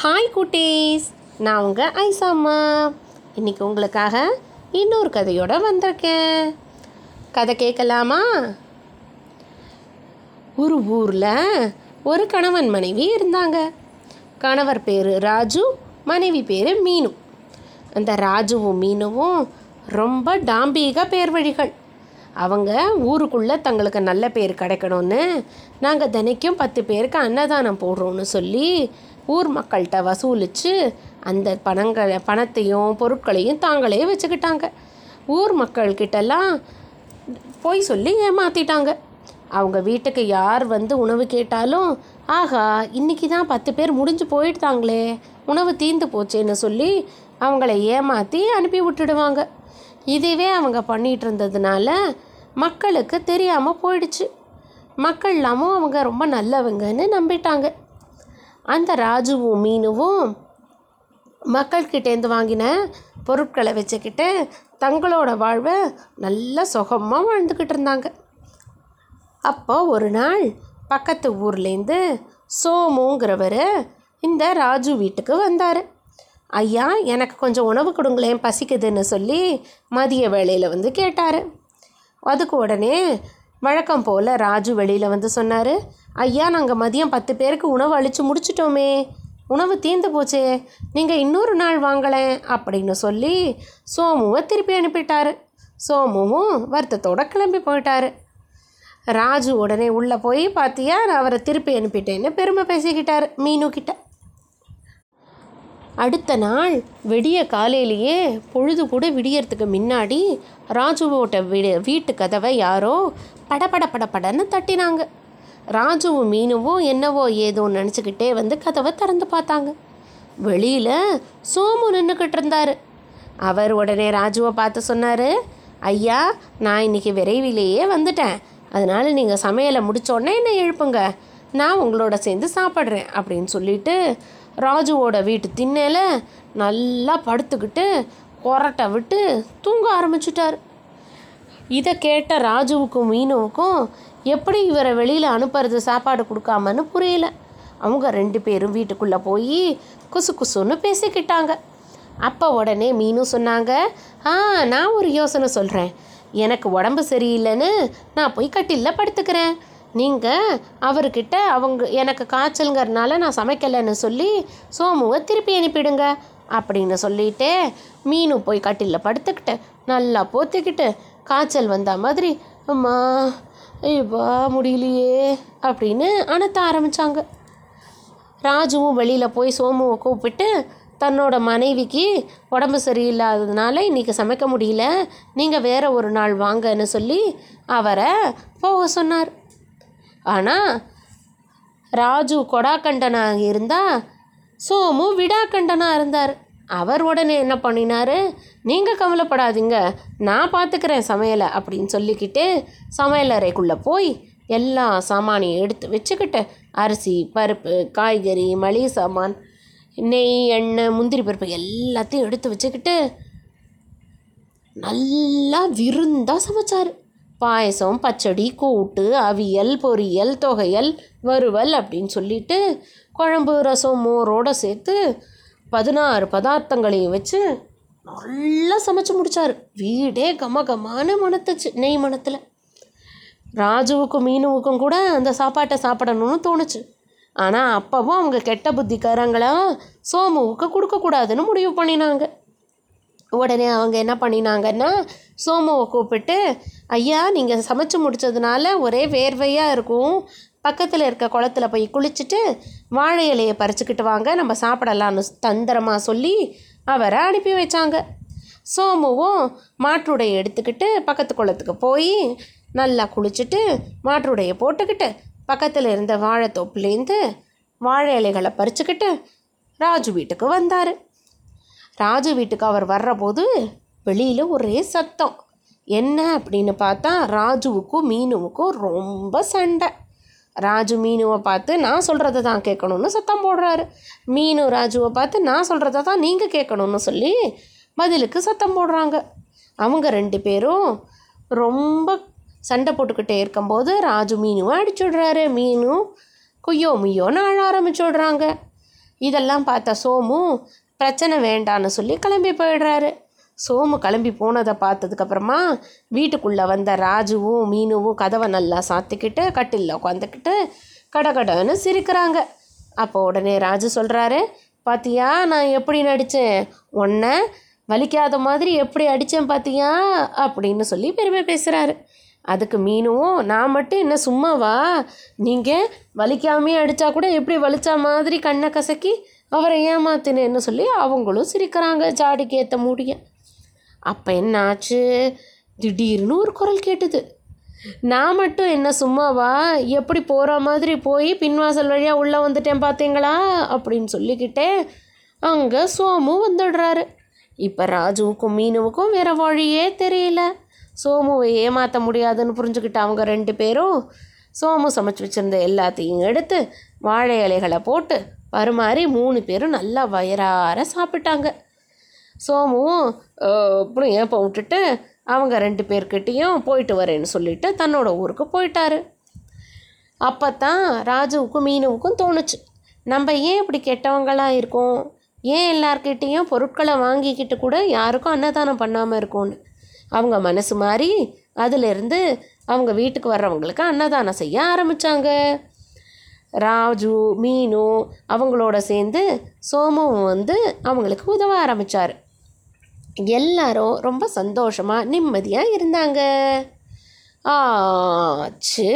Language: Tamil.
ஹாய் குட்டீஸ் நான் உங்கள் ஐசாம்மா. இன்னைக்கு உங்களுக்காக இன்னொரு கதையோடு வந்திருக்கேன். கதை கேட்கலாமா? ஒரு ஊரில் ஒரு கணவன் மனைவி இருந்தாங்க. கணவர் பேர் ராஜு மனைவி பேர் மீனு. அந்த ராஜுவும் மீனுவும் ரொம்ப டாம்பீக பேர் வழிகள் அவங்க ஊருக்குள்ளே தங்களுக்கு நல்ல பேர் கிடைக்கணும்னு நாங்கள் தினைக்கும் பத்து பேருக்கு அன்னதானம் போடுறோம்னு சொல்லி ஊர் மக்கள்கிட்ட வசூலித்து அந்த பணங்களை பணத்தையும் பொருட்களையும் தாங்களே வச்சுக்கிட்டாங்க. ஊர் மக்கள்கிட்டலாம் போய் சொல்லி ஏமாற்றிட்டாங்க அவங்க வீட்டுக்கு யார் வந்து உணவு கேட்டாலும் ஆகா இன்னைக்கு தான் பத்து பேர் முடிஞ்சு போயிட்டாங்களே உணவு தீந்து போச்சேன்னு சொல்லி அவங்கள ஏமாற்றி அனுப்பி விட்டுடுவாங்க. இதுவே அவங்க பண்ணிகிட்டு இருந்ததுனால மக்களுக்கு தெரியாமல் போயிடுச்சு. மக்கள் எல்லாமும் அவங்க ரொம்ப நல்லவங்கன்னு நம்பிட்டாங்க. அந்த ராஜுவும் மீனுவும் மக்கள்கிட்டேருந்து வாங்கின பொருட்களை வச்சுக்கிட்டு தங்களோட வாழ்வை நல்லா சுகமாக வாழ்ந்துக்கிட்டு இருந்தாங்க. அப்போ ஒரு நாள் பக்கத்து ஊர்லேருந்து சோமுங்கிறவர் இந்த ராஜு வீட்டுக்கு வந்தார். ஐயா எனக்கு கொஞ்சம் உணவு கொடுங்களேன் பசிக்குதுன்னு சொல்லி மதிய வேளையில் வந்து கேட்டார். அதுக்கு உடனே வழக்கம் போல் ராஜு வெளியில் வந்து சொன்னார் ஐயா நாங்கள் மதியம் பத்து பேருக்கு உணவு அழித்து முடிச்சிட்டோமே. உணவு தீர்ந்து போச்சே. நீங்கள் இன்னொரு நாள் வாங்கலை அப்படின்னு சொல்லி சோமுவை திருப்பி அனுப்பிட்டாரு. சோமுவும் வருத்தத்தோட கிளம்பி போயிட்டாரு. ராஜு உடனே உள்ளே போய் பார்த்தியா நான் அவரை திருப்பி அனுப்பிட்டேன்னு பெருமை பேசிக்கிட்டார் மீனு கிட்ட. அடுத்த நாள் விடிய காலையிலேயே பொழுது கூட விடியறதுக்கு முன்னாடி ராஜுவோட வீடு வீட்டு கதவை யாரோ படபட படபடன்னு தட்டினாங்க. ராஜுவும் மீனுவும் என்னவோ ஏதோ நினச்சிக்கிட்டே வந்து கதவை திறந்து பார்த்தாங்க. வெளியில் சோமு நின்றுக்கிட்டு இருந்தார். அவர் உடனே ராஜுவை பார்த்து சொன்னார் ஐயா நான் இன்னைக்கு விரைவிலேயே வந்துட்டேன். அதனால் நீங்கள் சமையலை முடித்தோடனே என்னை எழுப்புங்க. நான் உங்களோட சேர்ந்து சாப்பிட்றேன் அப்படின்னு சொல்லிட்டு ராஜுவோட வீட்டு திண்ணையில் நல்லா படுத்துக்கிட்டு கொரட்டை விட்டு தூங்க ஆரம்பிச்சிட்டார். இதை கேட்ட ராஜுவுக்கும் மீனுவுக்கும் எப்படி இவரை வெளியில் அனுப்புறது சாப்பாடு கொடுக்காமன்னு புரியல. அவங்க ரெண்டு பேரும் வீட்டுக்குள்ளே போய் குசு குசுன்னு பேசிக்கிட்டாங்க. அப்போ உடனே மீனும் சொன்னாங்க ஆ நான் ஒரு யோசனை சொல்கிறேன் எனக்கு உடம்பு சரியில்லைன்னு நான் போய் கட்டிலில் படுத்துக்கிறேன். நீங்கள் அவர்கிட்ட அவங்க எனக்கு காய்ச்சலுங்கிறனால நான் சமைக்கலைன்னு சொல்லி சோமுவை திருப்பி அனுப்பிடுங்க அப்படின்னு சொல்லிட்டு மீனு போய் கட்டிலில் படுத்துக்கிட்டு நல்லா போத்திக்கிட்டு காய்ச்சல் வந்த மாதிரி அம்மா ஐயப்பா முடியலையே அப்படின்னு அனுத்த ஆரம்பித்தாங்க ராஜுவும் வெளியில் போய் சோமுவை கூப்பிட்டு தன்னோட மனைவிக்கு உடம்பு சரியில்லாததுனால இன்றைக்கி சமைக்க முடியல நீங்கள் வேறு ஒரு நாள் வாங்கன்னு சொல்லி அவரை போக சொன்னார். ஆனால் ராஜு கொடாக்கண்டனாக இருந்தால் சோமு விடாக்கண்டனாக இருந்தார். அவர் உடனே என்ன பண்ணினார்? நீங்கள் கவலைப்படாதீங்க நான் பார்த்துக்கிறேன் சமையலை அப்படின்னு சொல்லிக்கிட்டு சமையலறைக்குள்ளே போய் எல்லா சாமானையும் எடுத்து வச்சுக்கிட்டு அரிசி பருப்பு காய்கறி மளிகை சாமான் நெய் எண்ணெய் முந்திரி பருப்பு எல்லாத்தையும் எடுத்து வச்சுக்கிட்டு நல்லா விருந்தாக சமைச்சார். பாயசம் பச்சடி கூட்டு அவியல் பொரியல் தொகையல் வறுவல் அப்படின்னு சொல்லிட்டு குழம்பு ரசம் மோரோடு சேர்த்து பதினாறு பதார்த்தங்களையும் வச்சு நல்லா சமைச்சு முடித்தார் வீடே கம மனத்துச்சு மணத்துச்சு நெய் மணத்தில். ராஜுவுக்கும் மீனுவுக்கும் கூட அந்த சாப்பாட்டை சாப்பிடணும்னு தோணுச்சு. ஆனால் அப்பவும் அவங்க கெட்ட புத்திக்காரங்களா சோமுவுக்கு கொடுக்கக்கூடாதுன்னு முடிவு பண்ணினாங்க. உடனே அவங்க என்ன பண்ணினாங்கன்னா சோமுவை கூப்பிட்டு ஐயா நீங்கள் சமைச்சு முடித்ததுனால ஒரே வேர்வையாக இருக்கும். பக்கத்தில் இருக்க குளத்துல போய் குளிச்சுட்டு வாழை இலையை பறிச்சுக்கிட்டு வாங்க நம்ம சாப்பிடலான்னு தந்திரமாக சொல்லி அவரை அனுப்பி வச்சாங்க. சோமுவும் மாற்றுடையை எடுத்துக்கிட்டு பக்கத்து குளத்துக்கு போய் நல்லா குளிச்சுட்டு மாற்றுடையை போட்டுக்கிட்டு பக்கத்தில் இருந்த வாழைத்தோப்புலேருந்து வாழை இலைகளை பறிச்சுக்கிட்டு ராஜு வீட்டுக்கு வந்தார். ராஜு வீட்டுக்கு அவர் வர்றபோது வெளியில் ஒரே சத்தம். என்ன? அப்படின்னு பார்த்தா ராஜுவுக்கும் மீனுவுக்கும் ரொம்ப சண்டை. ராஜு மீனுவை பார்த்து நான் சொல்கிறத தான் கேட்கணும்னு சத்தம் போடுறாரு. மீனு ராஜுவை பார்த்து நான் சொல்கிறத தான் நீங்கள் கேட்கணும்னு சொல்லி பதிலுக்கு சத்தம் போடுறாங்க. அவங்க ரெண்டு பேரும் ரொம்ப சண்டை போட்டுக்கிட்டே இருக்கும்போது ராஜு மீனுவை அடிச்சுடுறாரு மீனும் குய்யோ முய்யோன்னு அழ ஆரம்பிச்சு விடுறாங்க. இதெல்லாம் பார்த்த சோமு பிரச்சனை வேண்டான்னு சொல்லி கிளம்பி போயிடுறாரு. சோமு கிளம்பி போனதை பார்த்ததுக்கப்புறமா வீட்டுக்குள்ளே வந்த ராஜுவும் மீனுவும் கதவை நல்லா சாத்திக்கிட்டு கட்டிலில் உட்காந்துக்கிட்டு கடகடன்னு சிரிக்கிறாங்க. அப்போ உடனே ராஜு சொல்கிறாரு பாத்தியா நான் எப்படி நடித்தேன் உன்னை வலிக்காத மாதிரி எப்படி அடித்தேன் பாத்தியா? அப்படின்னு சொல்லி பெருமை பேசுகிறாரு அதுக்கு மீனும் நான் மட்டும் என்ன சும்மாவா? நீங்கள் வலிக்காமையே அடித்தா கூட எப்படி வலிச்சா மாதிரி கண்ணை கசக்கி அவரை ஏமாத்தினேன்னு சொல்லி அவங்களும் சிரிக்கிறாங்க ஜாடிக்கு ஏற்ற முடிய. அப்போ என்ன ஆச்சு? திடீர்னு ஒரு குரல் கேட்டுது. நான் மட்டும் என்ன சும்மாவா? எப்படி போகிற மாதிரி போய் பின்வாசல் வழியாக உள்ளே வந்துட்டேன் பார்த்தீங்களா அப்படின்னு சொல்லிக்கிட்டே அங்கே சோமு வந்துடுறாரு. இப்போ ராஜுவுக்கும் மீனுவுக்கும் வேறு வழியே தெரியல. சோமுவை ஏமாற்ற முடியாதுன்னு புரிஞ்சுக்கிட்ட அவங்க ரெண்டு பேரும் சோமு சமைச்சு வச்சுருந்த எல்லாத்தையும் எடுத்து வாழை இலைகளை போட்டு பருமாறி மூணு பேரும் நல்லா வயிறார சாப்பிட்டாங்க. சோமுவும் அப்புறம் ஏப்ப விட்டுட்டு அவங்க ரெண்டு பேர்கிட்டேயும் போயிட்டு வரேன்னு சொல்லிட்டு தன்னோட ஊருக்கு போயிட்டாரு. அப்போ தான் ராஜுவுக்கும் மீனுவுக்கும் தோணுச்சு. நம்ம ஏன் இப்படி கெட்டவங்களாக இருக்கோம்? ஏன் எல்லார்கிட்டேயும் பொருட்களை வாங்கிக்கிட்டு கூட யாருக்கும் அன்னதானம் பண்ணாமல் இருக்கோன்னு அவங்க மனசு மாறி அதிலிருந்து அவங்க வீட்டுக்கு வர்றவங்களுக்கு அன்னதானம் செய்ய ஆரம்பித்தாங்க ராஜு மீனு அவங்களோட சேர்ந்து சோமுவும் வந்து அவங்களுக்கு உதவ ஆரம்பித்தார் எல்லாரும் ரொம்ப சந்தோஷமாக நிம்மதியாக இருந்தாங்க. ஆச்சு.